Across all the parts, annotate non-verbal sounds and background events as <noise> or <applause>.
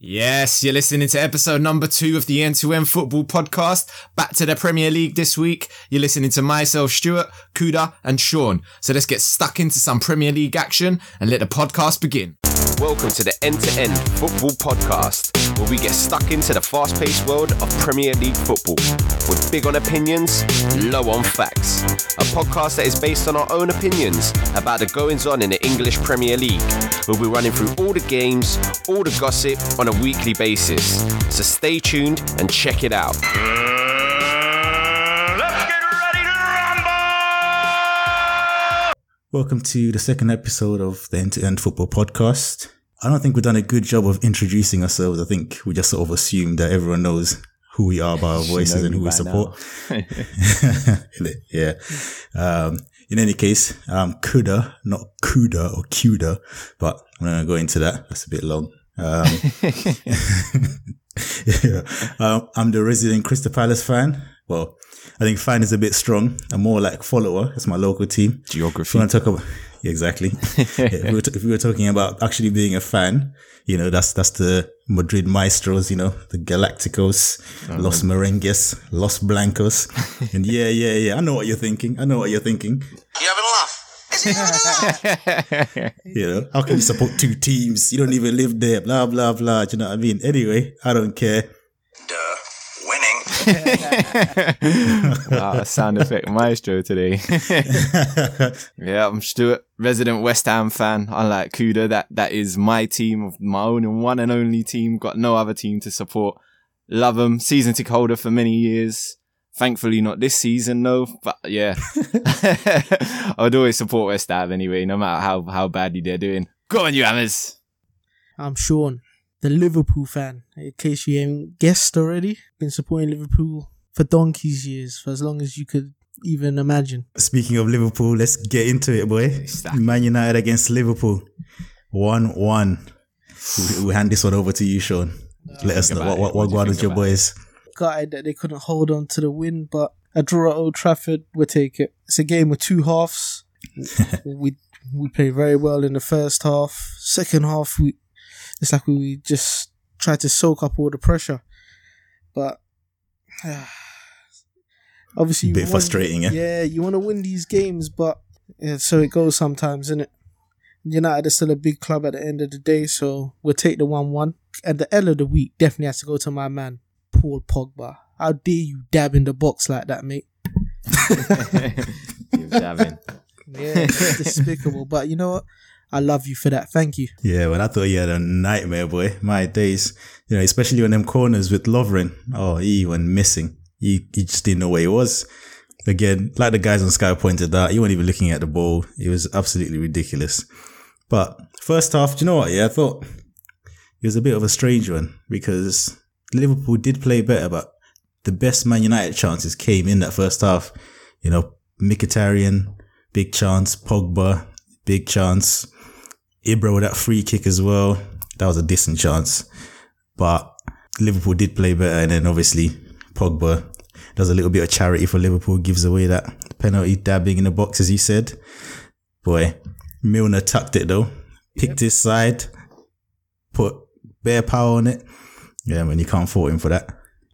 Yes, you're listening to episode number two of the End to End Football Podcast. Back to the Premier League this week. You're listening to myself, Stuart, Kuda, and Sean. So let's get stuck into some Premier League action and let the podcast begin. Welcome to the End to End Football Podcast, where we get stuck into the fast paced world of Premier League football. We're big on opinions, low on facts. A podcast that is based on our own opinions about the goings on in the English Premier League. We'll be running through all the games, all the gossip on a weekly basis. So stay tuned and check it out. Welcome to the second episode of the End to End Football Podcast. I don't think we've done a good job of introducing ourselves. I think we just sort of assume that everyone knows who we are by our voices and who we support. <laughs> <laughs> yeah. Um, in any case, um, Kuda, not Kuda or Kuda, but I'm going to go into that. That's a bit long. Um, <laughs> yeah. um, I'm the resident Crystal Palace fan. Well, I think fan is a bit strong. I'm more like follower. It's my local team. Geography. If we want to talk about, yeah, exactly. <laughs> Yeah, if, we were t- if we were talking about actually being a fan, you know, that's, that's the Madrid Maestros, you know, the Galacticos, Los Merengues, Los Blancos. <laughs> and yeah, yeah, yeah. I know what you're thinking. I know what you're thinking. You having a laugh? Having a laugh? You know, how can you support two teams? You don't even live there, blah, blah, blah. Do you know what I mean? Anyway, I don't care. Duh. <laughs> Ah, wow, sound effect maestro today. <laughs> yeah, I'm Stuart, resident West Ham fan. Unlike Kuda, that that is my team, of my own and one and only team. Got no other team to support. Love them. Season ticket holder for many years. Thankfully, not this season though. But yeah, <laughs> I would always support West Ham anyway, no matter how how badly they're doing. Go on, you Hammers. I'm Sean, the Liverpool fan. In case you haven't guessed already, been supporting Liverpool for donkey's years, for as long as you could even imagine. Speaking of Liverpool, let's get into it, boy. Man United against Liverpool. 1 1. We, we hand this one over to you, Sean. Uh, Let us know what, it. what, What what do you on with your boys. Gutted that they couldn't hold on to the win, but a draw at Old Trafford, we'll take it. It's a game with two halves. <laughs> we we played very well in the first half. Second half, we it's like we just tried to soak up all the pressure, but <sighs> obviously, you Bit want- frustrating, yeah? Yeah, you want to win these games, but yeah, so it goes sometimes, isn't it? United is still a big club at the end of the day, so we'll take the one-one. And the L of the week definitely has to go to my man Paul Pogba. How dare you dab in the box like that, mate? <laughs> Keep dabbing. <laughs> Yeah, despicable. But you know what? I love you for that. Thank you. Yeah, well, I thought you had a nightmare, boy. My days. You know, especially on them corners with Lovren. Oh, he went missing. He, he just didn't know where he was. Again, like the guys on Sky pointed out, he wasn't even looking at the ball. It was absolutely ridiculous. But first half, do you know what? Yeah, I thought it was a bit of a strange one because Liverpool did play better, but the best Man United chances came in that first half. You know, Mkhitaryan, big chance, Pogba, big chance, Ibra with that free kick as well. That was a decent chance. But Liverpool did play better, and then obviously Pogba does a little bit of charity for Liverpool, gives away that penalty, dabbing in the box, as you said. Boy, Milner tucked it though, picked his side, put bare power on it. Yeah, man, you can't fault him for that.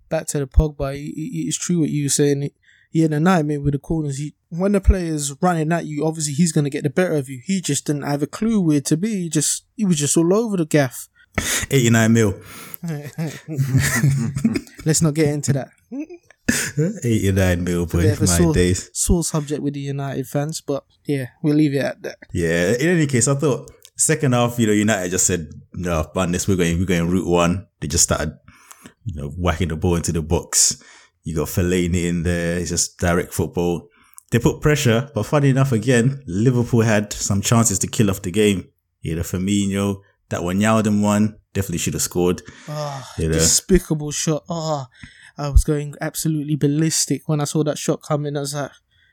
Back to the Pogba. It- it- It's true what you were saying. He- had a nightmare with the corners. He, when the player's running at you, obviously he's going to get the better of you. He just didn't have a clue where to be. He just he was just all over the gaff. 89 mil. <laughs> Let's not get into that. <laughs> 89 mil, boy, my sore, days. sore subject with the United fans, but yeah, we'll leave it at that. Yeah. In any case, I thought second half, you know, United just said, no, ban this. We're going, we're going route one. They just started, you know, whacking the ball into the box. You got Fellaini in there. It's just direct football. They put pressure, but funny enough, again, Liverpool had some chances to kill off the game. You know, Firmino, that one Yalden one, definitely should have scored. Ah, You know. despicable shot. Ah, I was going absolutely ballistic when I saw that shot coming. I was like,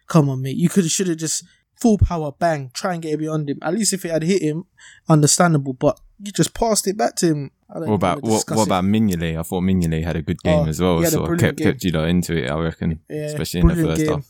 come on, mate. You could should have just full power, bang, try and get it beyond him. At least if it had hit him, understandable. But you just passed it back to him. I don't What about what, what about Mignolet? I thought Mignolet had a good game Oh, as well, he had a so it brilliant kept kept you know, into it. I reckon, Yeah, especially in the first game. half.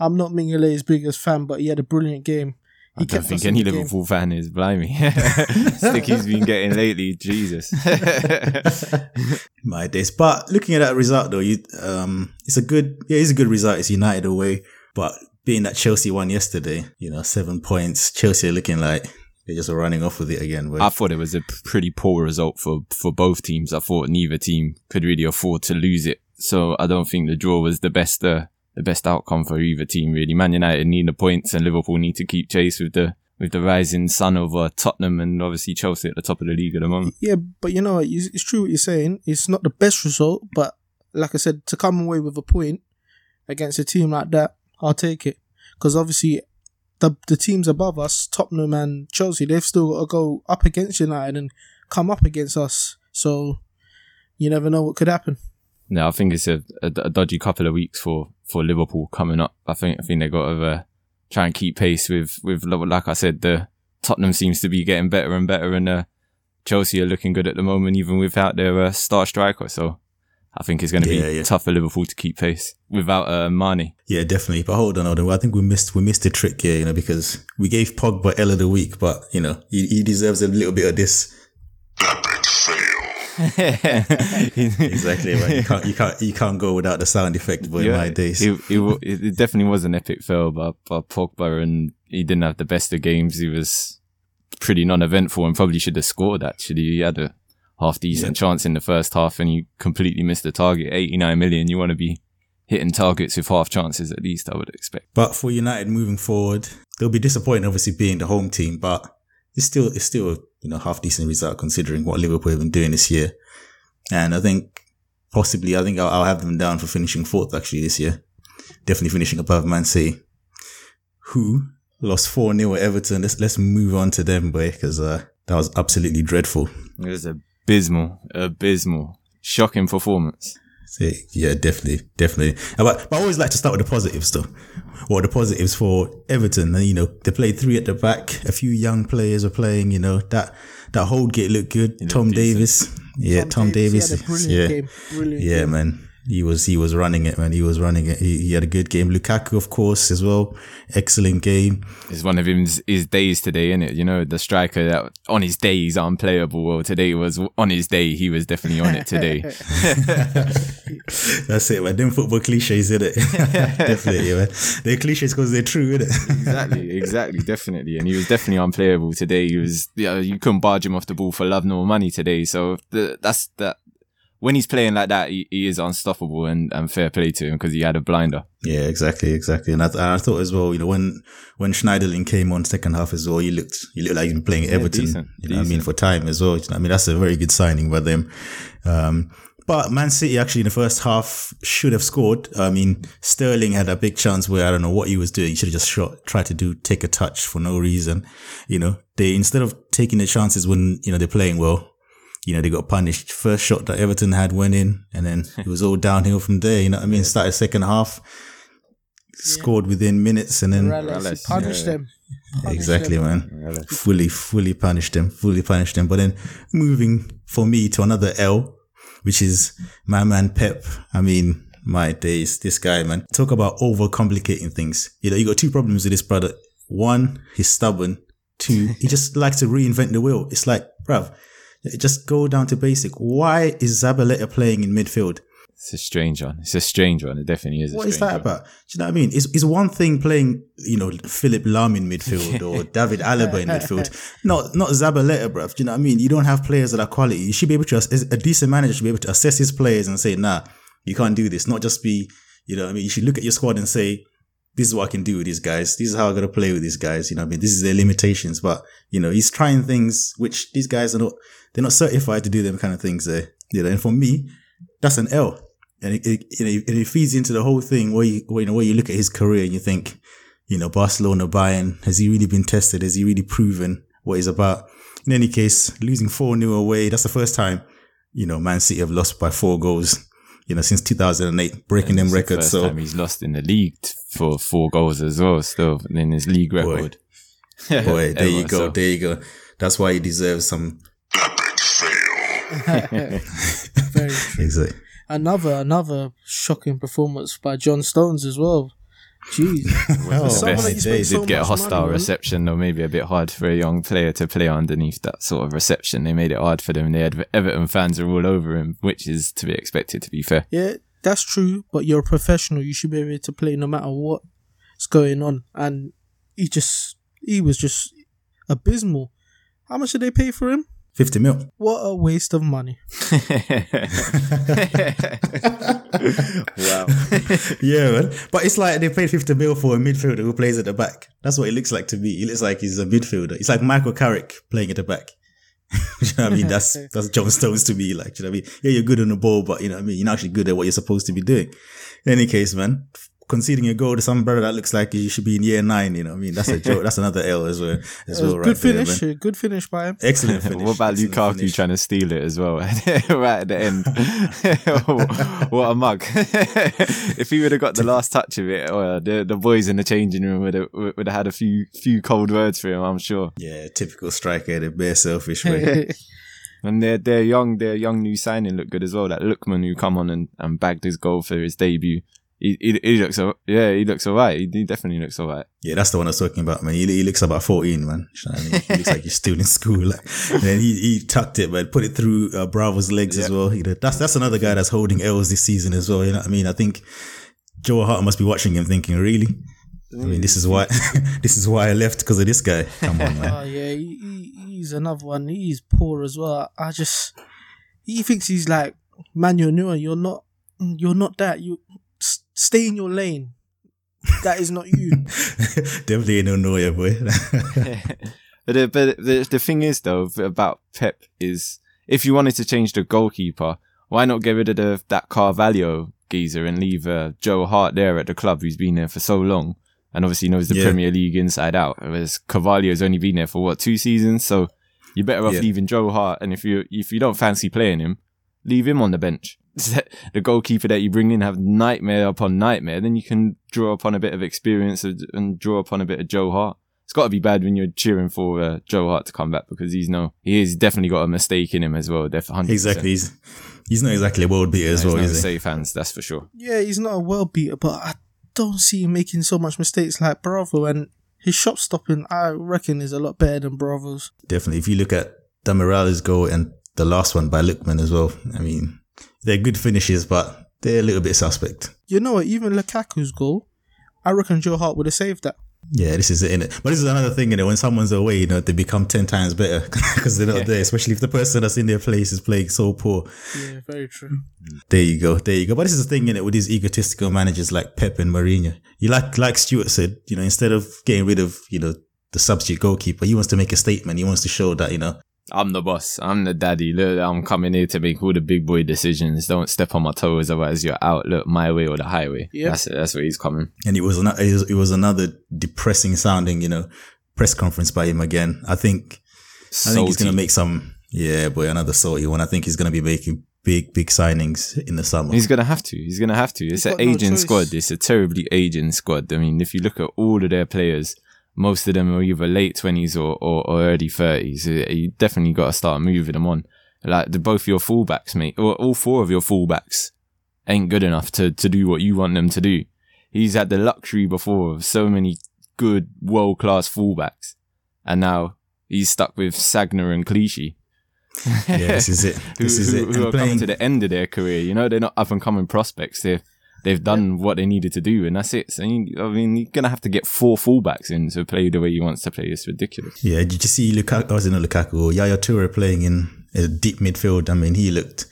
I'm not Mignolet's biggest fan, but he had a brilliant game. I don't think any the game. Liverpool fan is blimey. <laughs> <laughs> Stick he's been getting lately, Jesus. <laughs> my days. But looking at that result though, you um, it's a good, yeah, it's a good result. It's United away, but being that Chelsea won yesterday, you know, seven points. Chelsea are looking like they're just running off with it again. But I thought it was a pretty poor result for, for both teams. I thought neither team could really afford to lose it. So I don't think the draw was the best, uh, the best outcome for either team really. Man United need the points and Liverpool need to keep chase with the, with the rising sun over Tottenham and obviously Chelsea at the top of the league at the moment. Yeah, but you know, it's it's true what you're saying. It's not the best result, but like I said, to come away with a point against a team like that, I'll take it. Because obviously, the the teams above us, Tottenham and Chelsea, they've still got to go up against United and come up against us. So you never know what could happen. No, I think it's a, a, a dodgy couple of weeks for, for Liverpool coming up. I think I think they got to uh, try and keep pace with with like I said, the Tottenham seems to be getting better and better, and uh, Chelsea are looking good at the moment, even without their uh, star striker. So I think it's going to Yeah, be yeah. tough for Liverpool to keep pace without uh, Mane. yeah, definitely. But hold on, hold on. I think we missed we missed the trick here, you know, because we gave Pogba L of the week, but you know, he, he deserves a little bit of this. Epic <laughs> fail. Exactly, right? You can't you can't you can't go without the sound effect, boy. in my days. It, it, it it definitely was an epic fail by, by Pogba, and he didn't have the best of games. He was pretty non-eventful and probably should have scored. Actually, he had a half decent chance in the first half, and you completely missed the target. Eighty-nine million. You want to be hitting targets with half chances at least. I would expect. But for United moving forward, they'll be disappointed, obviously being the home team, but it's still it's still a you know half decent result considering what Liverpool have been doing this year. And I think possibly I think I'll, I'll have them down for finishing fourth actually this year. Definitely finishing above Man City, who lost four 0 at Everton. Let's let's move on to them, boy, because uh, that was absolutely dreadful. It was abysmal, abysmal, shocking performance. So, yeah, definitely, definitely. Uh, But, but I always like to start with the positives, though. What are the positives for Everton? And, you know, they played three at the back. A few young players are playing. You know that that Holgate looked good. Tom. Davies, yeah, Tom, Davies, he had a brilliant yeah, game. Brilliant yeah, game. man. He was he was running it, man. He was running it. He, he had a good game. Lukaku, of course, as well. Excellent game. It's one of his, his days today, isn't it? You know, the striker that on his day he's unplayable. Well, today was on his day. He was definitely on it today. <laughs> <laughs> That's it, man. Them football cliches, in it? <laughs> Definitely, man. They're cliches because they're true, isn't it? exactly, exactly, definitely. And he was definitely unplayable today. He was, yeah, you couldn't barge him off the ball for love nor money today. So the, that's that. When he's playing like that, he, he is unstoppable and, and fair play to him because he had a blinder. Yeah, exactly, exactly. And I, and I thought as well, you know, when when Schneiderlin came on second half as well, he looked he looked like he's been playing at Everton. decent, you know, what I mean, for time as well. You know, I mean, that's a very good signing by them. Um, but Man City actually in the first half should have scored. I mean, Sterling had a big chance where I don't know what he was doing. He should have just shot, tried to do take a touch for no reason. You know, they instead of taking the chances when you know they're playing well, you know, they got punished. First shot that Everton had went in, and then <laughs> it was all downhill from there. You know what I mean? Started second half, scored within minutes, and then Mirallas, punished yeah. them. Punished exactly, them. man, fully, fully punished them, fully punished them. But then moving for me to another L, which is my man Pep. I mean, my days, this guy, man. Talk about overcomplicating things. You know, you got two problems with this brother. One, he's stubborn. Two, he just <laughs> likes to reinvent the wheel. It's like, bruv, just go down to basic. Why is Zabaleta playing in midfield? It's a strange one. It's a strange one. It definitely is. A What is that one. about? Do you know what I mean? It's, it's one thing playing, you know, Philipp Lahm in midfield <laughs> or David Alaba in midfield. Not not Zabaleta, bruv. Do you know what I mean? You don't have players that are quality. You should be able to, a decent manager should be able to assess his players and say, nah, you can't do this. Not just be, you know what I mean? You should look at your squad and say, this is what I can do with these guys. This is how I'm going to play with these guys. You know what I mean? This is their limitations. But, you know, he's trying things which these guys are not, they're not certified to do them kind of things there. You know, and for me, that's an L. And it, it, and it feeds into the whole thing where you, where, you know, where you look at his career and you think, you know, Barcelona, Bayern, has he really been tested? Has he really proven what he's about? In any case, losing 4 0 away, that's the first time, you know, Man City have lost by four goals, you know, since 2008, breaking them the records. first So, time he's lost in the league for four goals as well. Still in his league record. <laughs> boy, there you go. so- There you go. That's why he deserves some. Epic <laughs> fail. Very true. Exactly. Another another shocking performance by John Stones as well. Jeez. Someone best. that you spend They so did get a hostile money on. reception, or maybe a bit hard for a young player to play underneath that sort of reception. They made it hard for them. They had Everton fans are all over him, which is to be expected. To be fair, Yeah, that's true. But you're a professional. You should be able to play no matter what's going on. And he just, he was just abysmal. How much did they pay for him? 50 mil. What a waste of money. <laughs> wow. <laughs> yeah, man. But it's like they paid 50 mil for a midfielder who plays at the back. That's what it looks like to me. It looks like he's a midfielder. It's like Michael Carrick playing at the back. <laughs> you know what I mean? That's that's John Stones to me. Like, you know what I mean? Yeah, you're good on the ball, but you know what I mean? You're not actually good at what you're supposed to be doing. In any case, man, conceding a goal to some brother that looks like he should be in year nine, you know what I mean? That's a <laughs> joke. That's another L as well. As well, good right there, finish. a good finish by him. Excellent <laughs> finish. what about Excellent Lukaku finish. trying to steal it as well <laughs> right at the end? what a mug! if he would have got the last touch of it, oh, the the boys in the changing room would have would have had a few few cold words for him. I'm sure. Yeah, typical striker, the bare selfish way. And their their young their young new signing looked good as well. That Lookman who come on and, and bagged his goal for his debut. He, he, he looks al- yeah he looks alright. He, he definitely looks alright. Yeah, that's the one I was talking about, man. He, he looks about 14, man. You know I mean? He looks like he's still in school. Like, and then he, he tucked it, but Put it through uh, Bravo's legs as well. You know, that's, that's another guy that's holding L's this season as well. You know what I mean? I think Joe Hart must be watching him thinking, really? I mean, this is why, <laughs> this is why I left because of this guy. Come on, man. <laughs> Oh yeah, he, he, he's another one. He's poor as well. I just he thinks he's like Manuel Neuer. You're not. You're not that. You s- stay in your lane. That is not you. <laughs> Definitely ain't no Neuer, boy. <laughs> but the, but the the thing is though about Pep is if you wanted to change the goalkeeper, why not get rid of the, that Carvalho geezer and leave uh, Joe Hart there at the club who's been there for so long and obviously knows the Yeah. Premier League inside out. Whereas Carvalho's only been there for what two seasons, so you're better off Yeah. leaving Joe Hart. And if you if you don't fancy playing him, leave him on the bench. <laughs> the goalkeeper that you bring in have nightmare upon nightmare. Then you can draw upon a bit of experience and- and draw upon a bit of Joe Hart. It's got to be bad when you're cheering for uh, Joe Hart to come back because he's no, he has definitely got a mistake in him as well. Def- 100%. exactly. He's, he's not exactly a world beater as He's well, not is he? safe hands, that's for sure. yeah, he's not a world beater, but I don't see him making so much mistakes like Bravo. And his shot stopping, I reckon, is a lot better than Bravo's. Definitely. If you look at Damirala's goal and the last one by Lookman as well, I mean, they're good finishes, but they're a little bit suspect. You know what? Even Lukaku's goal, I reckon Joe Hart would have saved that. Yeah, this is it, innit? But this is another thing, innit? When someone's away, you know, they become 10 times better <laughs> because they're not Yeah. there, especially if the person that's in their place is playing so poor. Yeah, very true. There you go. There you go. But this is the thing, innit? With these egotistical managers like Pep and Mourinho. You like, like Stuart said, you know, instead of getting rid of, you know, the substitute goalkeeper, he wants to make a statement. He wants to show that, you know, I'm the boss. I'm the daddy. Look, I'm coming here to make all the big boy decisions. Don't step on my toes, otherwise you're out. Look, my way or the highway. Yep. That's that's where he's coming. and it was, another, it was, another depressing sounding, you know, press conference by him again. I think, I think he's going to make some, yeah, boy, another salty one. I think he's going to be making big, big signings in the summer. He's gonna have to. He's gonna have to. It's He's an got no aging squad. It's a terribly aging squad. I mean, if you look at all of their players, most of them are either late twenties or, or, or early thirties. Uh, you definitely got to start moving them on. Like the, both your fullbacks, mate, or all four of your fullbacks ain't good enough to, to do what you want them to do. He's had the luxury before of so many good world class fullbacks, and now he's stuck with Sagna and Clichy. yeah, this is it. <laughs> who, This is who, it. who And are playing, coming to the end of their career. You know, they're not up and coming prospects. They've they've done what they needed to do, and that's it. So you, I mean, you're gonna have to get four fullbacks in to play the way he wants to play. It's ridiculous. yeah, did you see Lukaku? Oh, I was in Lukaku or Yaya Toure playing in a deep midfield. I mean, he looked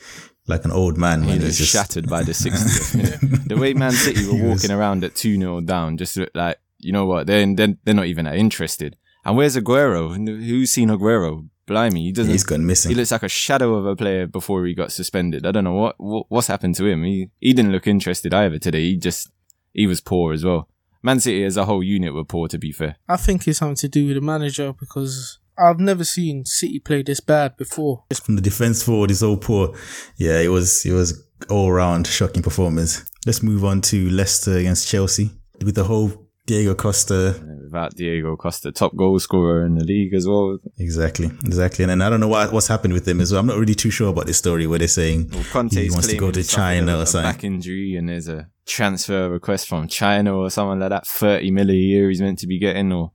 like an old man. He was just- shattered by the <laughs> 60th minute. The way Man <laughs> City were He was- walking around at 2 0 down just looked like, you know what, they're, they're, they're not even that interested. And where's Aguero? Who's seen Aguero? Blimey, he doesn't. He's gone missing. He looks like a shadow of a player before he got suspended. I don't know what, what what's happened to him. He he didn't look interested either today. He just he was poor as well. Man City as a whole unit were poor. To be fair, I think it's something to do with the manager because I've never seen City play this bad before. From the defense forward is all poor. Yeah, it was it was all round shocking performance. Let's move on to Leicester against Chelsea with the whole Diego Costa. without Diego Costa, top goal scorer in the league as well. Exactly, exactly. And then I don't know what what's happened with him as well. I'm not really too sure about this story where they're saying Well, Conte's he wants to go to China or something. back injury, and there's a transfer request from China or someone like that. Thirty million a year he's meant to be getting, or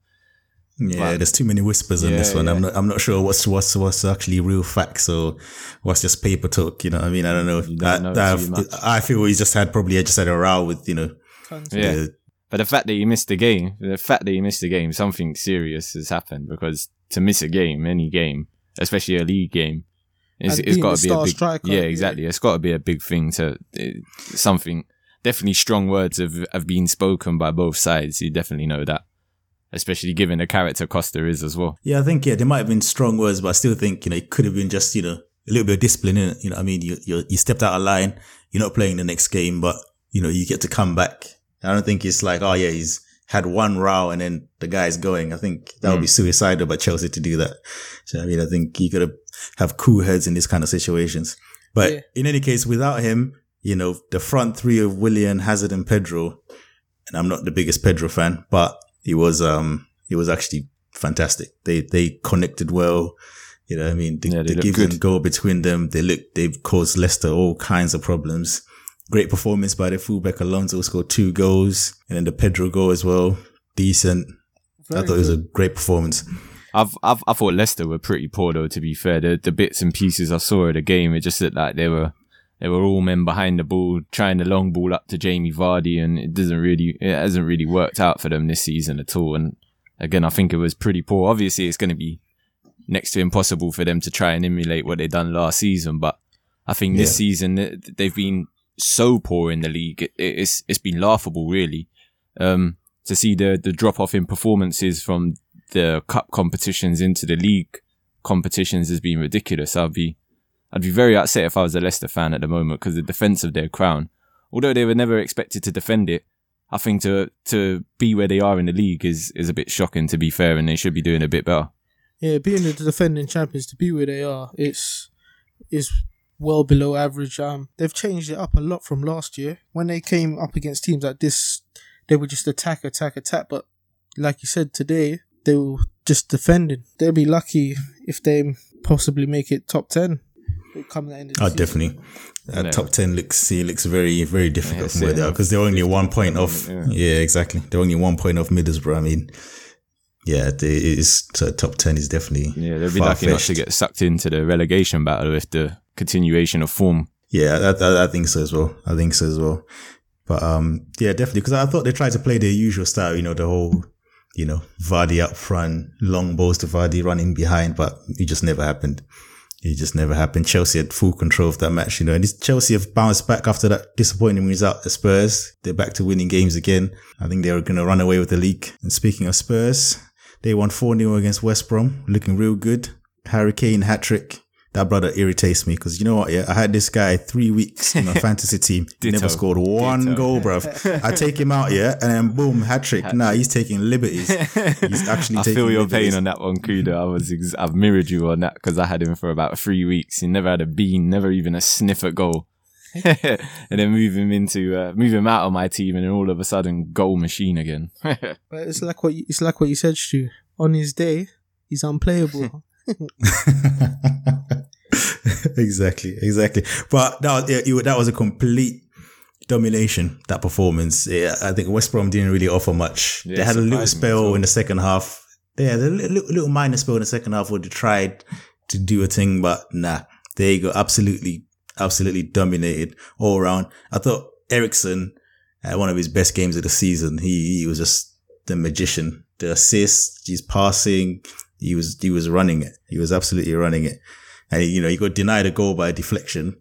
Yeah, there's too many whispers on Yeah, this one. yeah. I'm not. I'm not sure what's what's what's actually real facts or what's just paper talk. You know, what I mean, I don't know. You don't That- know that- too much. I feel he's just had probably just had a row with you know. yeah. the- But the fact that you missed the game, the fact that you missed the game, something serious has happened because to miss a game, any game, especially a league game, it's, And it's being got to be a big, striker, yeah, yeah. exactly. It's got to be a big thing to uh, something. Definitely, strong words have have been spoken by both sides. You definitely know that, especially given the character Costa is as well. Yeah, I think yeah, there might have been strong words, but I still think you know it could have been just you know a little bit of discipline in it. You know, what I mean, you you you stepped out of line. You're not playing the next game, but you know you get to come back. I don't think it's like oh yeah, he's had one row and then the guy's going. I think that would be suicidal by Chelsea to do that. So I mean, I think you gotta have cool heads in these kind of situations. But Yeah. in any case, without him, you know, the front three of Willian, Hazard, and Pedro, and I'm not the biggest Pedro fan, but he was um he was actually fantastic. They they connected well. You know, what I mean, the, Yeah, they the give good. and go between them, they look they've caused Leicester all kinds of problems. Great performance by the fullback Alonso scored two goals, and then the Pedro goal as well. Decent. I Very thought it was a great performance. I've, I've I thought Leicester were pretty poor though. To be fair, the the bits and pieces I saw of the game, it just looked like they were they were all men behind the ball, trying the long ball up to Jamie Vardy, and it doesn't really it hasn't really worked out for them this season at all. And again, I think it was pretty poor. Obviously, it's going to be next to impossible for them to try and emulate what they done last season, but I think this Yeah. season they've been so poor in the league. It, it's it's been laughable, really. Um, to see the the drop off in performances from the cup competitions into the league competitions has been ridiculous. I'd be, I'd be very upset if I was a Leicester fan at the moment because the defense of their crown, although they were never expected to defend it, I think to to be where they are in the league is is a bit shocking. To be fair, and they should be doing a bit better. Yeah, being the defending champions to be where they are, it's is well below average. Um, they've changed it up a lot from last year. When they came up against teams like this, they would just attack, attack, attack. But like you said today, they were just defending. They'll be lucky if they possibly make it top ten. Come the end of the Oh, season. definitely. Uh, Yeah. Top ten looks he looks very very difficult Yeah, from where they are because they're only one point off. Yeah. Yeah. exactly. They're only one point off Middlesbrough. I mean, yeah, they, it is top ten is definitely Yeah, They'll be lucky not to get sucked into the relegation battle with the continuation of form. Yeah, I, I, I think so as well. I think so as well. But um, yeah, definitely because I thought they tried to play their usual style. You know, the whole you know Vardy up front, long balls to Vardy running behind, but it just never happened. It just never happened. Chelsea had full control of that match, you know, and Chelsea have bounced back after that disappointing result at Spurs. They're back to winning games again. I think they were going to run away with the league. And speaking of Spurs, they won 4-0 against West Brom, looking real good. Harry Kane hat trick. That brother irritates me because you know what? Yeah, I had this guy three weeks in my <laughs> fantasy team. He never scored one Ditto. goal, bruv. I take him out, yeah, and then boom, hat trick. Nah, he's taking liberties. <laughs> He's actually I taking feel your liberties. pain on that one, Kudo. I was, ex- I've mirrored you on that because I had him for about three weeks. He never had a bean, never even a sniff at goal. <laughs> and then move him into, uh, move him out of my team, and then all of a sudden, goal machine again. <laughs> But it's like what you, it's like what you said, Stu. On his day, he's unplayable. <laughs> exactly, exactly. But that was, yeah, it- that was a complete domination. That performance. Yeah, I think West Brom didn't really offer much. Yeah, they had a little surprised me as spell well. in the second half. They had a little, little minor spell in the second half where they tried to do a thing, but nah, they got absolutely, absolutely dominated all around. I thought Eriksen had one of his best games of the season. He, he was just the magician. The assists, his passing, he was, he was running it. He was absolutely running it. And, you know, he got denied a goal by a deflection.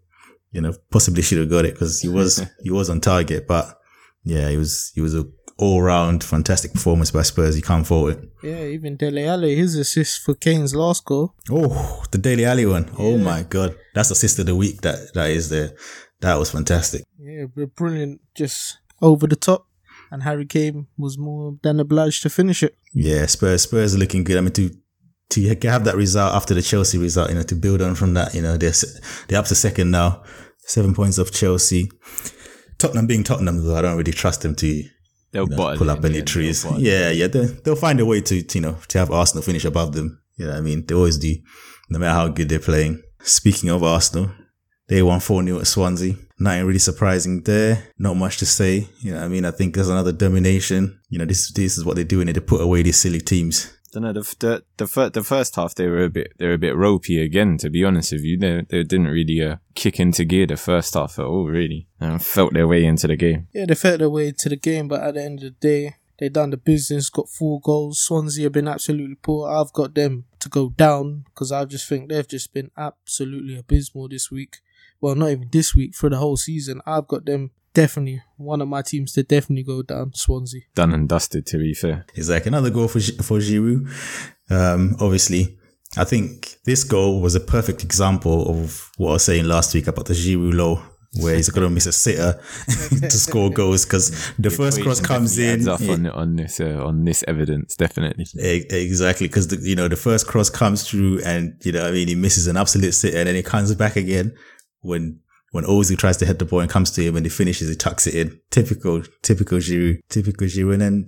You know, possibly should have got it because he was, <laughs> he was on target, but yeah, he was, he was a all round fantastic performance by Spurs. You can't fault it. yeah, even Dele Alli, his assist for Kane's last goal. Oh, the Dele Alli one. Oh my God. That's assist of the week. That, that is there. That was fantastic. Yeah, brilliant. Just over the top. And Harry Kane was more than obliged to finish it. Yeah, Spurs, Spurs are looking good. I mean, to, to have that result after the Chelsea result, you know, to build on from that, you know, they're, they're up to second now, seven points off Chelsea. Tottenham being Tottenham, though, I don't really trust them to They'll you know, pull up any trees. they'll bottle it. Yeah, yeah, they, they'll find a way to, to, you know, to have Arsenal finish above them. You know what I mean? They always do, no matter how good they're playing. Speaking of Arsenal, they won 4 0 at Swansea. nothing really surprising there. Not much to say. You know, I mean, I think there's another domination. You know, this this is what they're doing. They put away these silly teams. Don't know the the the, fir- the first half they were a bit they were a bit ropey again. To be honest with you, they they didn't really uh, kick into gear the first half at all. Really, and felt their way into the game. Yeah, they felt their way into the game, but at the end of the day, they done the business, got four goals. Swansea have been absolutely poor. I've got them to go down because I just think they've just been absolutely abysmal this week. Well, not even this week, for the whole season. I've got them definitely, one of my teams to definitely go down, Swansea. Done and dusted. To be fair, It's like another goal for Gi- for Giroud. Um, obviously, I think this goal was a perfect example of what I was saying last week about the Giroud law, where he's going to miss a sitter <laughs> to score goals because the first cross comes in. adds up on on this uh, on this evidence definitely. Exactly, because you know the first cross comes through, and you know I mean he misses an absolute sitter, and then he comes back again when when Ozil tries to hit the ball and comes to him, and he finishes, he tucks it in. Typical, typical Giroud, typical Giroud, and then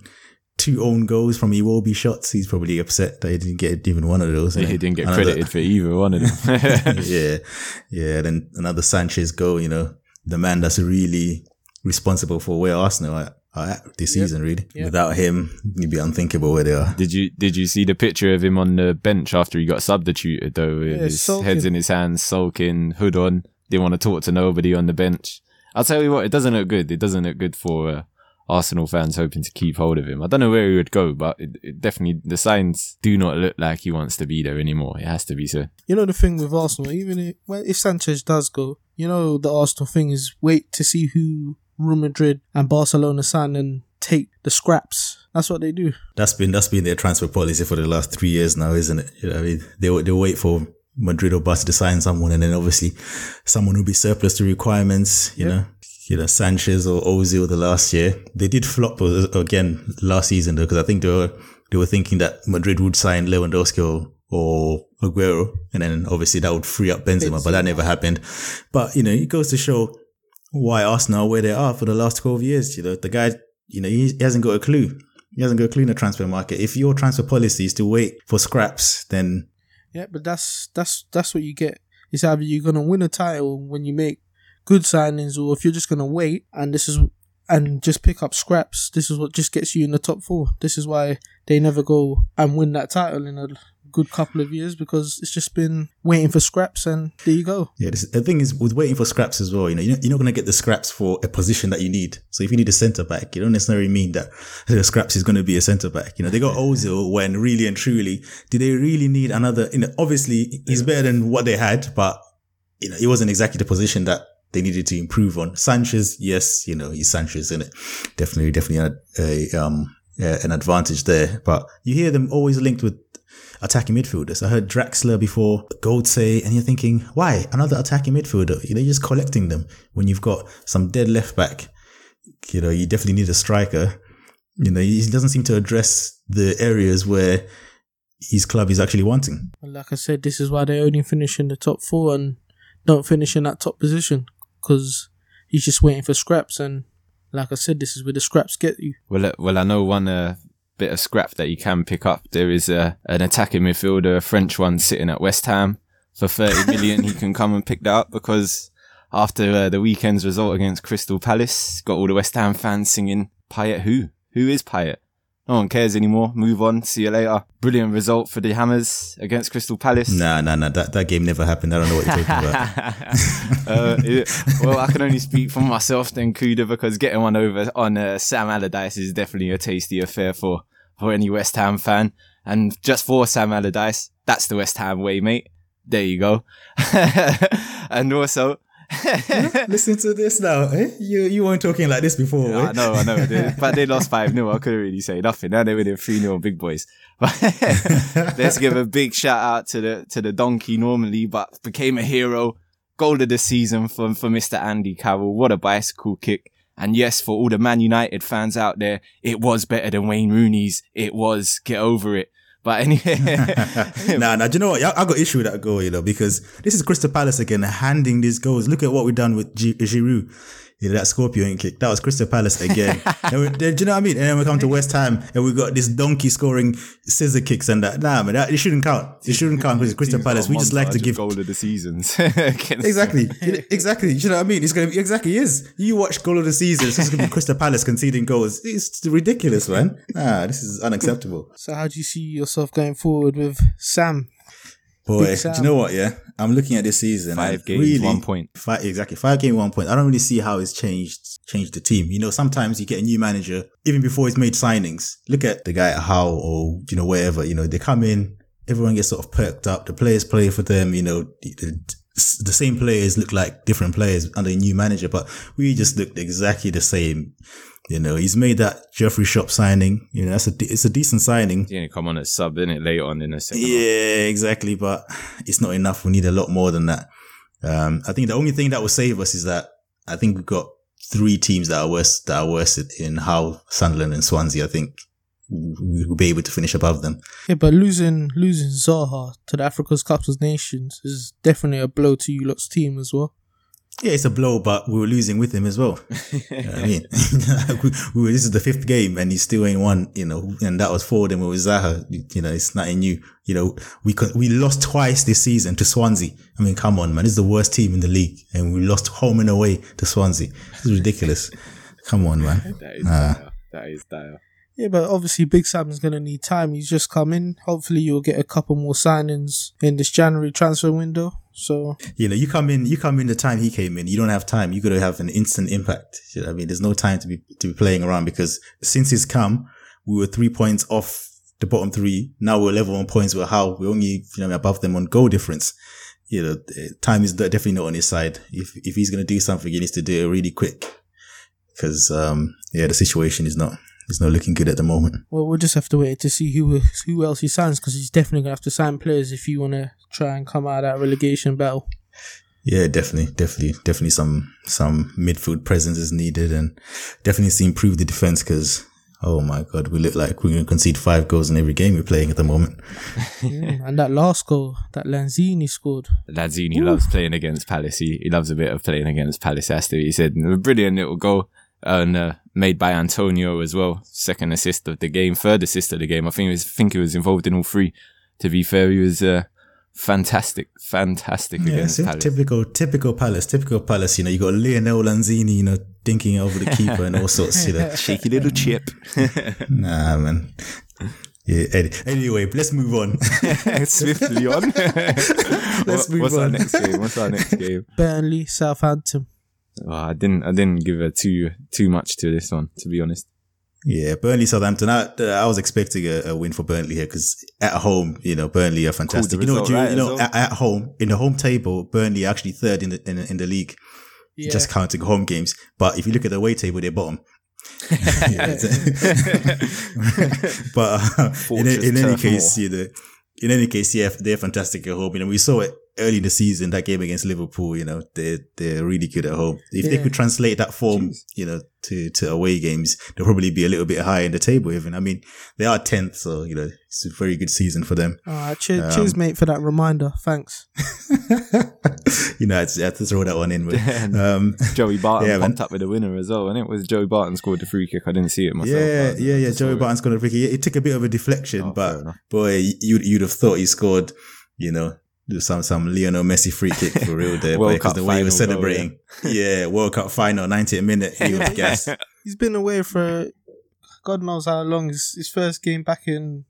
two own goals from Iwobi shots. He's probably upset that he didn't get even one of those. He didn't get Another- credited for either one of them. <laughs> <laughs> yeah, yeah. Then another Sanchez goal. You know, the man that's really responsible for where Arsenal are, are at this season. Really, Yep. without him, you'd be unthinkable where they are. Did you did you see the picture of him on the bench after he got substituted though? Yeah, his sulking. heads in his hands, sulking, hood on. Didn't want to talk to nobody on the bench. I'll tell you what, it doesn't look good. It doesn't look good for uh, Arsenal fans hoping to keep hold of him. I don't know where he would go, but it, it definitely the signs do not look like he wants to be there anymore. It has to be so. You know the thing with Arsenal, even if, well, if Sanchez does go, you know the Arsenal thing is wait to see who Real Madrid and Barcelona sign and take the scraps. That's what they do. That's been that's been their transfer policy for the last three years now, isn't it? You know, I mean, they they wait for Madrid or Barca to sign someone, and then obviously someone will be surplus to requirements. You know, you know Sanchez or Ozil the last year they did flop again last season though, because I think they were they were thinking that Madrid would sign Lewandowski or, or Aguero, and then obviously that would free up Benzema, but that never happened. But you know, it goes to show why Arsenal are where they are for the last twelve years. You know, the guy, you know, he, he hasn't got a clue. He hasn't got a clue in the transfer market. If your transfer policy is to wait for scraps, then Yeah, but that's that's that's what you get. It's either you're gonna win a title when you make good signings, or if you're just gonna wait and this is and just pick up scraps. This is what just gets you in the top four. This is why they never go and win that title in a good couple of years because it's just been waiting for scraps, and there you go. Yeah, this, the thing is with waiting for scraps as well. You know, you're not, you're not going to get the scraps for a position that you need. So if you need a centre back, you don't necessarily mean that the scraps is going to be a centre back. You know, they got Ozil when really and truly, do they really need another? You know, obviously he's better than what they had, but you know, it wasn't exactly the position that they needed to improve on. Sanchez, yes, you know, he's Sanchez in it. Definitely, definitely a, a um uh, an advantage there. But you hear them always linked with attacking midfielders. I heard Draxler before, Goldsay, and you're thinking, why another attacking midfielder? You know, you're just collecting them when you've got some dead left back. You know, you definitely need a striker. You know, he doesn't seem to address the areas where his club is actually wanting. Like I said, this is why they only finish in the top four and don't finish in that top position because he's just waiting for scraps. And like I said, this is where the scraps get you. Well, uh, well, I know one uh, bit of scrap that you can pick up. There is uh, an attacking midfielder, a French one, sitting at West Ham for 30 <laughs> million. he can come and pick that up because after uh, the weekend's result against Crystal Palace, got all the West Ham fans singing, Payet who? Who is Payet? No one cares anymore. Move on. See you later. Brilliant result for the Hammers against Crystal Palace. Nah, nah, nah. That, that game never happened. I don't know what you're talking about. <laughs> uh, it- well, I can only speak for myself then, Kuda, because getting one over on uh, Sam Allardyce is definitely a tasty affair for, for any West Ham fan. And just for Sam Allardyce, that's the West Ham way, mate. There you go. <laughs> and also, <laughs> Listen to this now. Eh? You you weren't talking like this before. eh? I know, I know, they- <laughs> but they lost 5 0. I couldn't really say nothing. Now they're winning 3 0 big boys. But let's give a big shout out to the, to the donkey normally, but became a hero. Goal of the season for, for Mr. Andy Carroll. What a bicycle kick. And yes, for all the Man United fans out there, it was better than Wayne Rooney's. It was. Get over it. But anyway, <laughs> <laughs> nah, nah. Do you know what? I, got issue with that goal, you know, because this is Crystal Palace again handing these goals. Look at what we've done with G- Giroud. You know, that scorpion kick. That was Crystal Palace again. <laughs> and we, do you know what I mean? And then we come to West Ham and we got this donkey scoring scissor kicks and that. Nah, man, that, it shouldn't count. It shouldn't count because Crystal Palace. We just like to give goal of the seasons. <laughs> against Exactly. exactly. You know what I mean? It's gonna be exactly is. You watch goal of the season, it's gonna be <laughs> Crystal Palace conceding goals. It's ridiculous, man. Ah, this is unacceptable. So how do you see yourself going forward with Sam? Boy, Big do you know what? Yeah, I'm looking at this season. Five and games, really- one point. Five, exactly, five game, one point. I don't really see how it's changed changed the team. You know, sometimes you get a new manager even before he's made signings. Look at the guy at Hull or you know wherever. You know, they come in, everyone gets sort of perked up. The players play for them. You know, the, the same players look like different players under a new manager, but we just looked exactly the same. You know, he's made that Jeffrey Schlupp signing. You know, that's a de- it's a decent signing. Yeah, come on as sub in it later on in the second. half. Yeah, exactly. But it's not enough. We need a lot more than that. Um, I think the only thing that will save us is that I think we've got three teams that are worse, that are worse in Hull Sunderland and Swansea. I think we will be able to finish above them. Yeah, but losing losing Zaha to the Africa's Cup of Nations is definitely a blow to you lot's team as well. Yeah, it's a blow, but we were losing with him as well. <laughs> You know I mean, <laughs> we, we were, this is the fifth game and he still ain't won, you know, and that was four of them with Zaha. You know, it's nothing new. You know, we could, we lost twice this season to Swansea. I mean, come on, man. This is the worst team in the league and we lost home and away to Swansea. This is ridiculous. Come on, man. <laughs> That is Uh, dire. That is dire. Yeah, but obviously Big Sam's gonna need time. He's just come in. Hopefully you'll get a couple more signings in this January transfer window. So You know, you come in, you come in the time he came in. You don't have time. You to have an instant impact. I mean, there's no time to be to be playing around because since he's come, we were three points off the bottom three. Now we're level on points with Hull we're only you know above them on goal difference. You know, eh, time is definitely not on his side. If if he's gonna do something, he needs to do it really quick because um yeah, the situation is not is not looking good at the moment. well, we'll just have to wait to see who who else he signs because he's definitely gonna have to sign players if you want to try and come out of that relegation battle. Yeah, definitely, definitely, definitely some some midfield presence is needed, and definitely to improve the defense because oh my god, we look like we're going to concede five goals in every game we're playing at the moment. <laughs> Mm, and that last goal that Lanzini scored. Lanzini loves playing against Palace. He, he loves a bit of playing against Palace. Has. He said a brilliant little goal and uh, made by Antonio as well. Second assist of the game, third assist of the game. I think he was I think he was involved in all three. To be fair, he was uh, fantastic, fantastic Yeah, against Palace. typical, typical Palace, typical Palace. You know, you got Lionel Lanzini, you know, dinking over the keeper and all sorts. You know, <laughs> Cheeky little chip. <laughs> nah, man. Yeah. Anyway, let's move on. <laughs> Swiftly on. Let's What- move What's our next game? What's our next game? Burnley, Southampton. Oh, I didn't. I didn't give it too too much to this one, to be honest. Yeah, Burnley, Southampton. I, I was expecting a, a win for Burnley here because at home, you know, Burnley are fantastic. you know, result, do you, right, you know, at, at home in the home table, Burnley are actually third in the in, in the league, Yeah. just counting home games. But if you look at the away table, they're bottom. <laughs> <laughs> But uh, in, in any case, war. you know, in any case, yeah, they're fantastic at home. You know, we saw it early in the season that game against Liverpool. You know, they they're really good at home. If they could translate that form, you know, to to away games, they'll probably be a little bit higher in the table. Even I mean, they are tenth, so you know, it's a very good season for them. All right, cheers, Um, cheers, mate, for that reminder. Thanks. <laughs> you know, I had to, I had to throw that one in. But, um, Joey Barton Yeah, man. popped up with a winner as well, and it was Joey Barton scored the free kick. I didn't see it myself. yeah, but yeah, yeah. Joey. Barton's got a free kick. It took a bit of a deflection, Oh, but boy, you'd you'd have thought he scored. You know, some some Lionel Messi free kick for real there, World because the way he was final goal, celebrating. yeah. World Cup final, 90th minute. He was <laughs> gassed. He's been away for God knows how long. His, his first game back in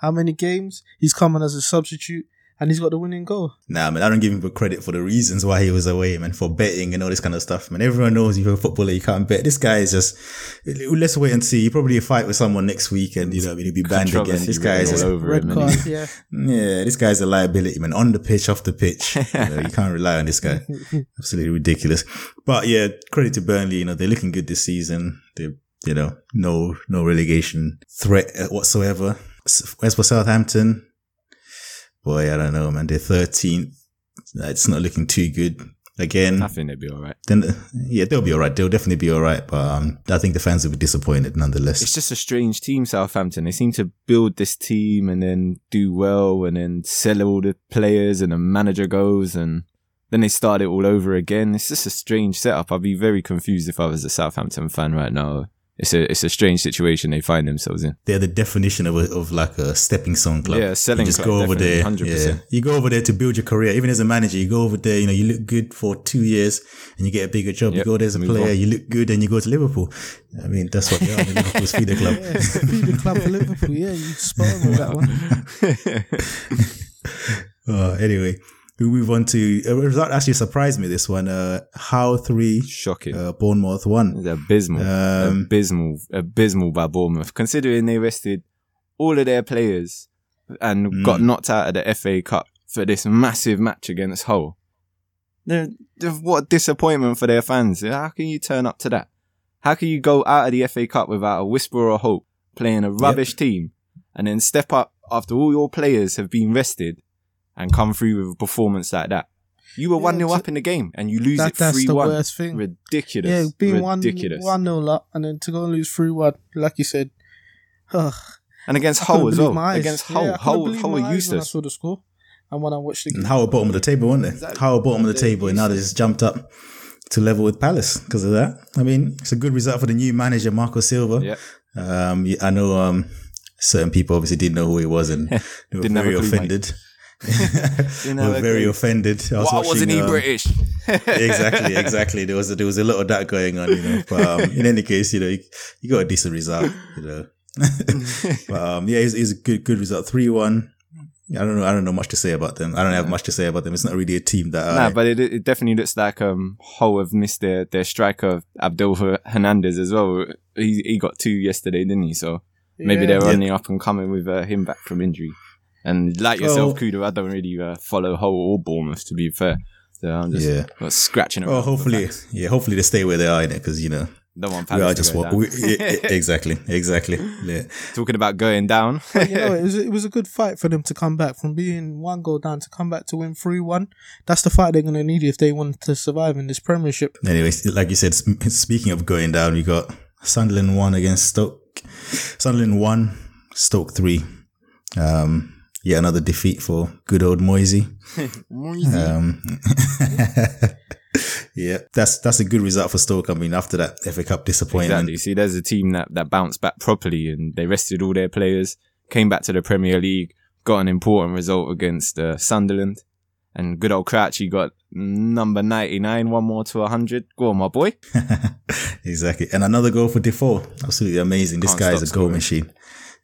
how many games? He's coming as a substitute and he's got the winning goal. Nah, man, I don't give him credit for the reasons why he was away, man, for betting and all this kind of stuff, man. Everyone knows if you're a footballer, you can't bet. This guy is just, let's wait and see. He probably fight with someone next week and, you know, he'll be banned again. This guy is just, all over Red him. card, <laughs> yeah. yeah, this guy's a liability, man. On the pitch, off the pitch. you, know, you <laughs> can't rely on this guy. <laughs> Absolutely ridiculous. But yeah, credit to Burnley. You know, they're looking good this season. They, you know, no, no relegation threat whatsoever. As for Southampton, boy, I don't know, man. They're 13th. It's not looking too good. Again, I think they'll be all right. then yeah, they'll be all right. They'll definitely be all right. But um, I think the fans will be disappointed nonetheless. It's just a strange team, Southampton. They seem to build this team and then do well and then sell all the players and the manager goes and then they start it all over again. It's just a strange setup. I'd be very confused if I was a Southampton fan right now. It's a it's a strange situation they find themselves in. They're the definition of a, of like a stepping stone club. Yeah, selling You just club, go over there. 100%. Yeah, you go over there to build your career. Even as a manager, you go over there. You know, you look good for two years, and you get a bigger job. Yep, You go there as a move player, on. you look good, and you go to Liverpool. I mean, that's what they are. The <laughs> Liverpool's feeder club. Yeah, feeder club for Liverpool. Yeah, you spot on with that one. <laughs> Uh, anyway, we move on to a result actually surprised me. This one, uh, Hull three, Shocking. uh, Bournemouth one. It's abysmal. Um, abysmal. Abysmal by Bournemouth. Considering they rested all of their players and Mm. got knocked out of the FA Cup for this massive match against Hull. They're, they're- what a disappointment for their fans. How can you turn up to that? How can you go out of the FA Cup without a whisper of hope, playing a rubbish team, and then step up after all your players have been rested and come through with a performance like that? You were Yeah, 1 0 up in the game and you lose That, it that's 3 the 1. worst thing. Ridiculous. Yeah, being one Ridiculous. one nil up and then to go and lose three one, like you said. Ugh, And against I couldn't Hull as well. my eyes. Against Yeah, Hull. I Hull, Hull my were eyes when I saw the score and when I watched the game. And How at bottom of the table, weren't they? How at bottom of the table, and now they just jumped up to level with Palace because of that. I mean, it's a good result for the new manager, Marco Silva. Yeah. Um, I know um, certain people obviously didn't know who he was and <laughs> they were Didn't very a clue, offended. <laughs> Didn't have were very clue. offended. I was Why watching, wasn't he um, British? <laughs> exactly, exactly. There was a, there was a lot of that going on, you know. But um, in any case, you know, you, you got a decent result, you know. <laughs> but um, yeah, it's, it's a good good result, three one. I don't know. I don't know much to say about them. I don't have much to say about them. It's not really a team that. Nah, I, but it, it definitely looks like um Hull have missed their, their striker Abel Hernandez as well. He he got two yesterday, didn't he? So maybe Yeah. they're on the up and coming with uh, him back from injury. And like yourself, Well- Kuda, I don't really uh, follow Hull or Bournemouth to be fair. So I'm just Yeah. uh, scratching around. well, hopefully, yeah, hopefully they stay where they are in it because you know don't want we are just to go what down. we, e- <laughs> exactly, exactly. Yeah. Talking about going down. <laughs> you know, it <laughs> was it was a good fight for them to come back from being one goal down to come back to win three one. That's the fight they're gonna need if they want to survive in this Premiership. Anyways, like you said, speaking of going down, we got Sunderland one against Stoke. Sunderland one, Stoke three. Um, yet another defeat for good old Moisey. <laughs> Um, <laughs> yeah, that's that's a good result for Stoke. I mean, after that FA Cup disappointment, Exactly. See, there's a team that, that bounced back properly and they rested all their players, came back to the Premier League, got an important result against uh, Sunderland. And good old Crouchy got number 99, one more to 100. Go on, my boy. <laughs> exactly, and another goal for Defoe. Absolutely amazing. This Can't guy is a stop goal scoring. machine.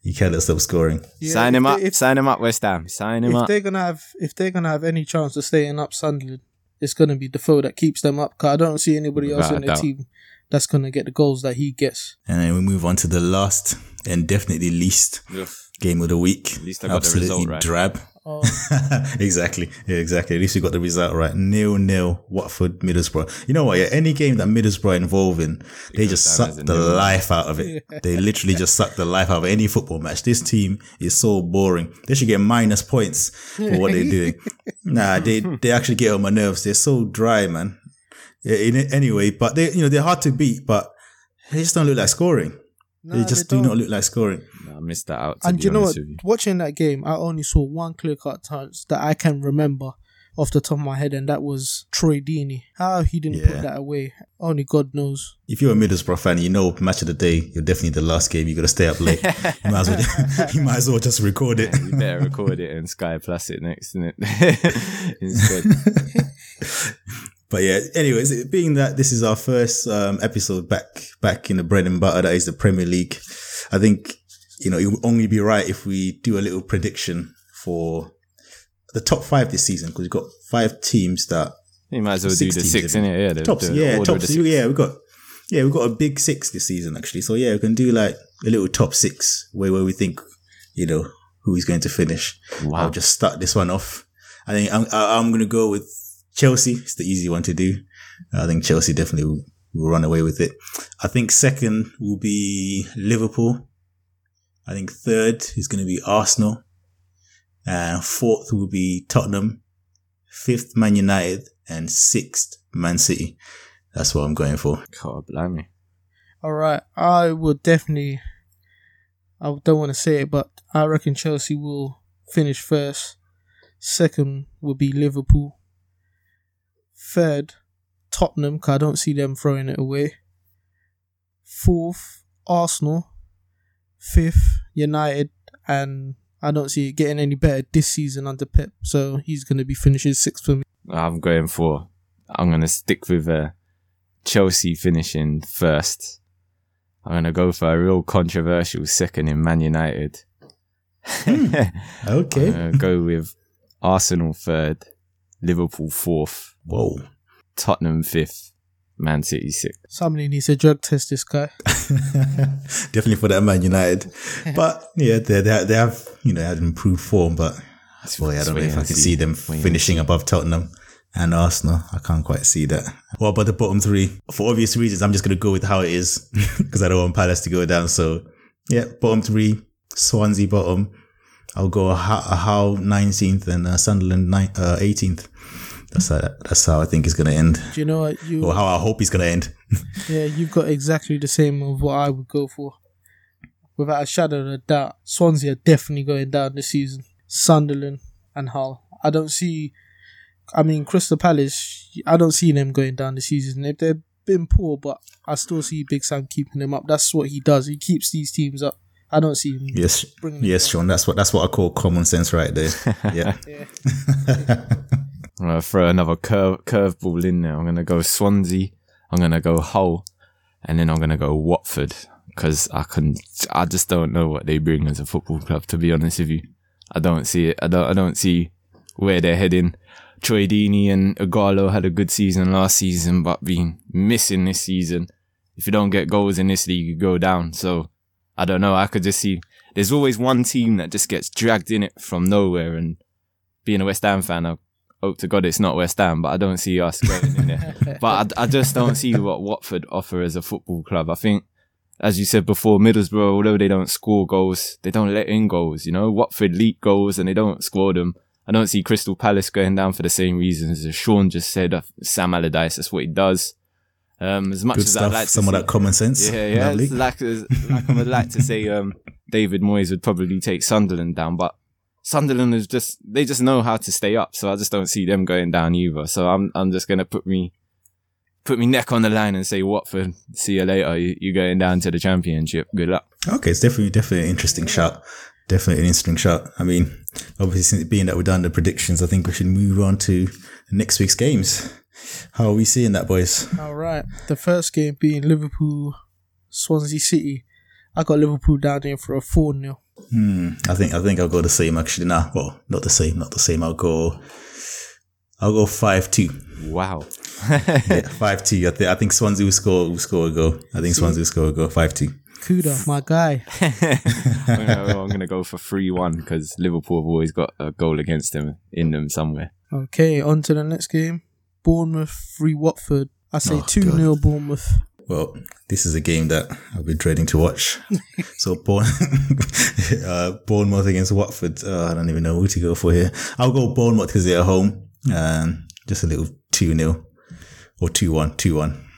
He cannot stop scoring. Yeah, Sign him they- up. If, Sign him up, West Ham. Sign him if up. they're gonna have if they're gonna have any chance of staying up Sunderland, it's gonna be Defoe that keeps them up. Cause I don't see anybody else in the doubt. team that's gonna get the goals that he gets. And then we move on to the last and definitely least Ugh. game of the week. At least I got the result right. drab. Oh, <laughs> exactly. Yeah, exactly. At least we got the result right. Nil nil. Watford Middlesbrough. You know what? Yeah, any game that Middlesbrough involved in, they just suck the nil-nil. life out of it. They literally just suck the life out of any football match. This team is so boring. They should get minus points for what they're doing. <laughs> nah, they they actually get on my nerves. They're so dry, man. Yeah, in anyway, but they you know they're hard to beat, but they just don't look like scoring. Nah, they just they do not look like scoring. I missed that out. To and be you know what? you. Watching that game, I only saw one clear cut chance that I can remember off the top of my head, and that was Troy Deeney. How he didn't Yeah. put that away, only God knows. if you're a Middlesbrough fan, you know match of the day, you're definitely the last game. You got to stay up late. <laughs> you might as well, <laughs> you might as well just record it. You better record it and Sky Plus it next, innit? <laughs> Instead. But yeah, anyways, it being that this is our first um, episode back back in the bread and butter that is the Premier League, I think you know it would only be right if we do a little prediction for the top five this season because we've got five teams that You might as well do the six, isn't innit? Yeah, the, tops. the yeah, tops. Yeah, we got yeah we got a big six this season actually. So yeah, we can do like a little top six where where we think you know who is going to finish. Wow. I'll just start this one off. I think I'm I'm gonna go with Chelsea. It's the easy one to do. I think Chelsea definitely will, will run away with it. I think second will be Liverpool. I think third is going to be Arsenal. And fourth will be Tottenham. Fifth, Man United. And sixth, Man City. That's what I'm going for. God, blimey. All right, I will definitely. I don't want to say it, but I reckon Chelsea will finish first. Second will be Liverpool. Third, Tottenham, 'cause I don't see them throwing it away. Fourth, Arsenal. Fifth, United, and I don't see it getting any better this season under Pep. So he's going to be finishing sixth for me. I'm going for. I'm gonna stick with uh, Chelsea finishing first. I'm gonna go for a real controversial second in Man United. <laughs> Okay. I'm go with Arsenal third, Liverpool fourth, Whoa. Tottenham fifth, Man City sixth. Somebody needs to drug test this guy. <laughs> Definitely for that Man United. <laughs> But yeah, they, they, have, they have, you know, had improved form, but boy, I don't know if I and can see. see them Wait and finishing above Tottenham and Arsenal. I can't quite see that. What about the bottom three? For obvious reasons, I'm just going to go with how it is <laughs> because I don't want Palace to go down. So yeah, bottom three, Swansea bottom. I'll go a Ho- a Hull 19th and uh, Sunderland ni- uh, 18th. That's how, that's how I think it's going to end. Do you know what you? Or how I hope it's going to end. <laughs> Yeah, you've got exactly the same of what I would go for. Without a shadow of a doubt, Swansea are definitely going down this season. Sunderland and Hull. I don't see. I mean, Crystal Palace. I don't see them going down this season. They've, they've been poor, but I still see Big Sam keeping them up. That's what he does. He keeps these teams up. I don't see him. Yes, Bringing it yes, down. Sean. That's what that's what I call common sense right there. <laughs> yeah. Yeah. <laughs> I'm gonna throw another curve curveball in there. I'm gonna go Swansea. I'm gonna go Hull, and then I'm gonna go Watford because I can. I just don't know what they bring as a football club. To be honest with you, I don't see it. I don't. I don't see where they're heading. Troy Deeney and Ighalo had a good season last season, but been missing this season. If you don't get goals in this league, you go down. So I don't know. I could just see there's always one team that just gets dragged in it from nowhere. And being a West Ham fan, I hope to God it's not West Ham, but I don't see us going in there. <laughs> but I, I just don't see what Watford offer as a football club. I think, as you said before, Middlesbrough, although they don't score goals, they don't let in goals. You know, Watford leak goals and they don't score them. I don't see Crystal Palace going down for the same reasons as Sean just said. uh, Sam Allardyce, that's what he does. Um, as much Good as I'd like to Some of that common sense. yeah, yeah. Like, like I would like to say, um, David Moyes would probably take Sunderland down, but Sunderland is just, they just know how to stay up. So I just don't see them going down either. So I'm, I'm just going to put me, put me neck on the line and say, Watford, see you later. You, you're going down to the championship. Good luck. Okay, it's definitely definitely an interesting shot. Definitely an interesting shot. I mean, obviously, since being that we're done the predictions, I think we should move on to next week's games. How are we seeing that, boys? All right. The first game being Liverpool, Swansea City. I got Liverpool down there for a 4 0. Hmm. I think I think I'll go the same actually. Nah, well, not the same, not the same. I'll go. I'll go five two. Wow. Yeah, <laughs> five two. I think I think Swansea will score. Will score a goal. I think Swansea will score a goal. Five two. Kuda, my guy. <laughs> I'm gonna- I'm going to go for 3-1 because Liverpool have always got a goal against them in them somewhere. Okay, on to the next game. Bournemouth 3 Watford. I say Oh, 2 0 Bournemouth. Well, this is a game that I've been dreading to watch. so, <laughs> Bourne, <laughs> uh, Bournemouth against Watford. Uh, I don't even know who to go for here. I'll go Bournemouth because they're at home. Um, just a little 2 0 or 2 1. 2 1.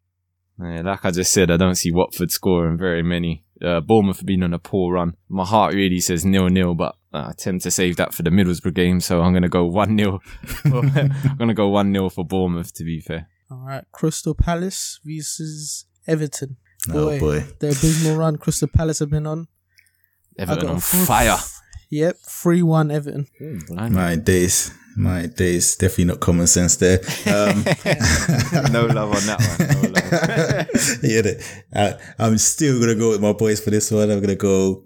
Yeah, like I just said, I don't see Watford scoring very many. Uh, Bournemouth have been on a poor run. My heart really says nil nil, but uh, I tend to save that for the Middlesbrough game, so I'm gonna go <laughs> one 0 I'm gonna go one 0 for Bournemouth. To be fair, All right, Crystal Palace versus Everton. Oh, boy. The abysmal run Crystal Palace have been on. Everton on a f- fire. Yep, 3 1 Everton. Blimey. My days. My days. Definitely not common sense there. Um, <laughs> no love on that one. No love. <laughs> yeah, the- uh, I'm still gonna go with my boys for this one. I'm gonna go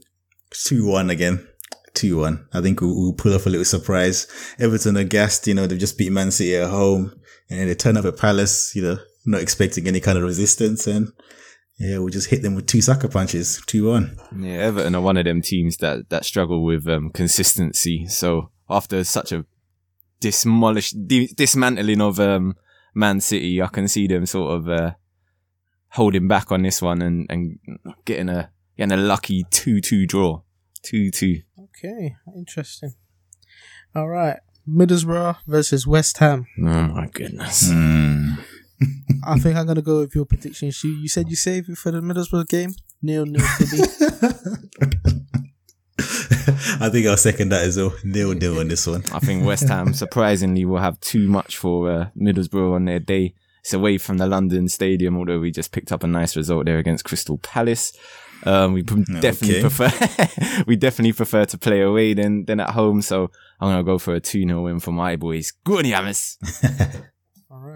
two one again. Two one. I think we'll, we'll pull off a little surprise. Everton are gassed. You know they've just beat Man City at home, and they turn up at Palace. You know, not expecting any kind of resistance, and yeah, we'll just hit them with two sucker punches. Two one. Yeah, Everton are one of them teams that that struggle with um, consistency. So after such a demolish di- dismantling of um, Man City, I can see them sort of uh, holding back on this one and, and getting a getting a lucky two two draw, two two. Okay, interesting. All right, Middlesbrough versus West Ham. Oh my goodness! Hmm. I think I'm gonna go with your prediction. Shu. You said you saved it for the Middlesbrough game. Nil nil to be. <laughs> I think I'll second that as well. Nil nil on this one. I think West Ham surprisingly will have too much for uh, Middlesbrough on their day. It's away from the London Stadium, although we just picked up a nice result there against Crystal Palace. Um, we p- definitely Okay. prefer <laughs> we definitely prefer to play away than than at home. So I'm gonna go for a two 0 win for my boys. Good Yamas. <laughs>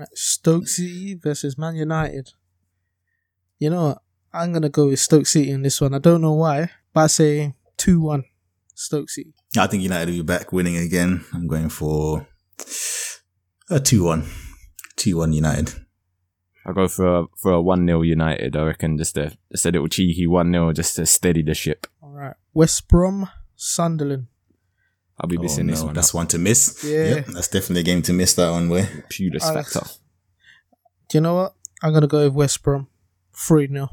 All right, Stoke City versus Man United. You know what? I'm gonna go with Stoke City in this one. I don't know why, but I say two one, Stoke City. I think United will be back winning again. I'm going for a 2 1. 2 1 United. I'll go for a, for a one 0 United. I reckon just a just a little cheeky one 0 just to steady the ship. All right, West Brom, Sunderland. I'll be missing this one. Oh, That's That's one to miss. Yeah. Yep, that's definitely a game to miss that one, boy. Pulis Alex. factor. Do you know what? I'm gonna go with West Brom, three 0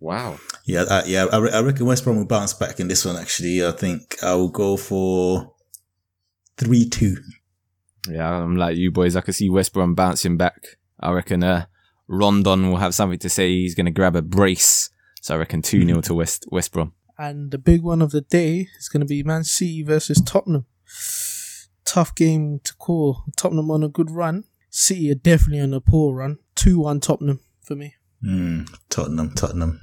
Wow. Yeah, uh, yeah. I, re- I reckon West Brom will bounce back in this one. Actually, I think I will go for three two. Yeah, I'm like you boys. I can see West Brom bouncing back. I reckon uh, Rondon will have something to say. He's going to grab a brace. So I reckon 2 0 to West West Brom. And the big one of the day is gonna be Man City versus Tottenham. Tough game to call. Tottenham on a good run. City are definitely on a poor run. Two one Tottenham for me. Mm, Tottenham, Tottenham.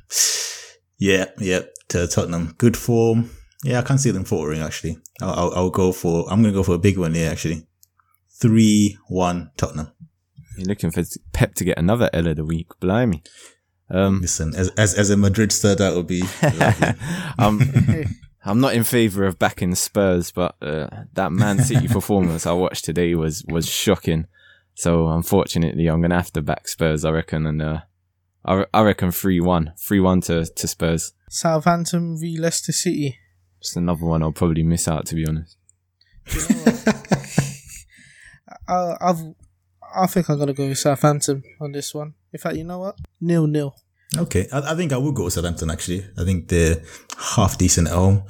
Yeah, yeah. To Tottenham, good form. Yeah, I can't see them faltering. Actually, I'll, I'll, I'll go for. I'm going to go for a big one here. Actually, three one Tottenham. You're looking for Pep to get another L of the week. Blimey. Um, Listen, as as as a Madrid star, that would be. lovely. <laughs> I'm, I'm not in favour of backing Spurs, but uh, that Man City <laughs> performance I watched today was, was shocking. So unfortunately, I'm going to have to back Spurs, I reckon. And uh, I, I reckon 3 1. 3 1 to, to Spurs. Southampton v Leicester City. Just another one I'll probably miss out, to be honest. You know what? <laughs> I, I've, I think I'm gonna go with Southampton on this one. In fact, you know what? Nil nil. Okay, I, I think I will go with Southampton. Actually, I think they're half decent at home.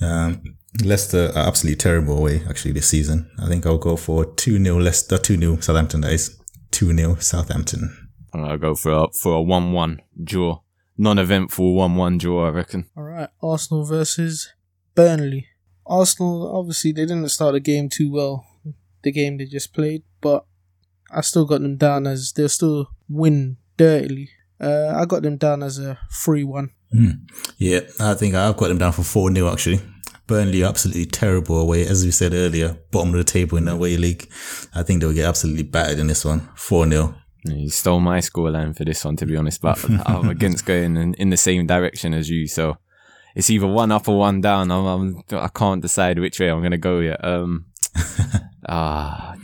Um, Leicester are absolutely terrible away. Actually, this season, I think I'll go for two 0 Leicester, two 0 Southampton. That is two 0 Southampton. I'm going to go for a, for a 1 1 draw. Non eventful 1 1 draw, I reckon. All right, Arsenal versus Burnley. Arsenal obviously they didn't start the game too well. The game they just played, but I still got them down as they'll still win dirtily. Uh, I got them down as a three one. Yeah, I think I've got them down for four 0 Actually, Burnley are absolutely terrible away. As we said earlier, bottom of the table in the away league. I think they'll get absolutely battered in this one. Four 0 You stole my scoreline for this one, to be honest, but <laughs> I'm against going in, in the same direction as you. So it's either one up or one down. I'm, I'm, I can't decide which way I'm going to go yet. Um, <laughs> ah,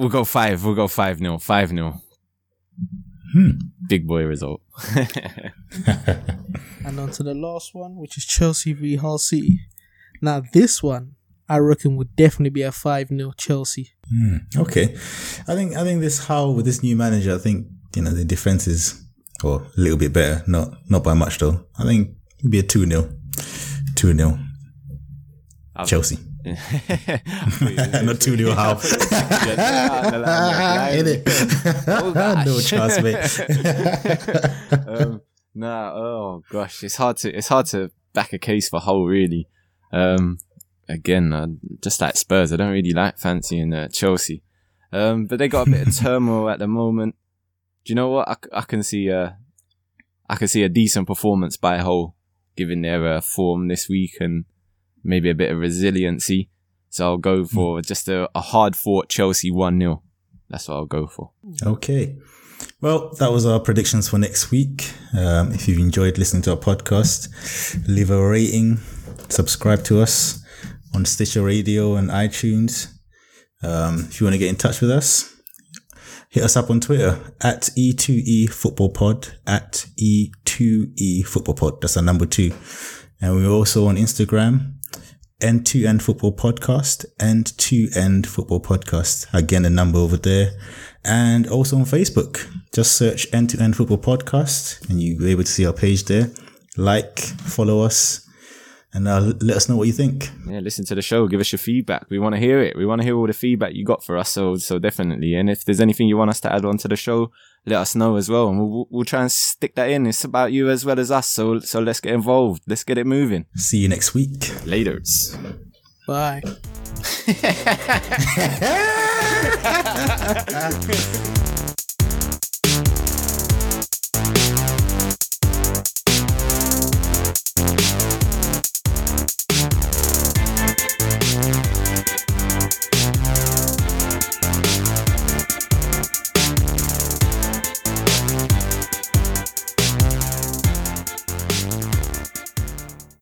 we'll go five. We'll go five nil. Five nil. Hmm. Big boy result. <laughs> And on to the last one, which is Chelsea v Hull City. Now this one, I reckon would definitely be a five 0 Chelsea. Hmm, okay, I think I think this how with this new manager, I think you know the defense is or a little bit better, not not by much though. I think it'd be a two 0 two 0 Chelsea. Not two 0 how. It. <laughs> no chance, mate. <laughs> um, nah, oh gosh, it's hard to it's hard to back a case for Hull really. Um, again, uh, just like Spurs, I don't really like fancying uh, Chelsea. Um, but they got a bit of <laughs> turmoil at the moment. Do you know what? I, I can see a I can see a decent performance by Hull, given their uh, form this week and maybe a bit of resiliency. So I'll go for just a, a hard fought Chelsea one 0 That's what I'll go for. Okay. Well, that was our predictions for next week. Um, if you've enjoyed listening to our podcast, leave a rating, subscribe to us on Stitcher Radio and iTunes. Um, if you want to get in touch with us, hit us up on Twitter at E2E Football Pod, at E2E Football Pod. That's our number two. And we're also on Instagram, N2N Football Podcast, End to End Football Podcast. Again, a number over there. And also on Facebook. Just search End to End Football Podcast and you'll be able to see our page there. Like, follow us. And uh, let us know what you think. Yeah, listen to the show. Give us your feedback. We want to hear it. We want to hear all the feedback you got for us. So, so definitely. And if there's anything you want us to add on to the show, let us know as well. And we'll, we'll try and stick that in. It's about you as well as us. So, so let's get involved. Let's get it moving. See you next week. Later. Bye. <laughs> <laughs>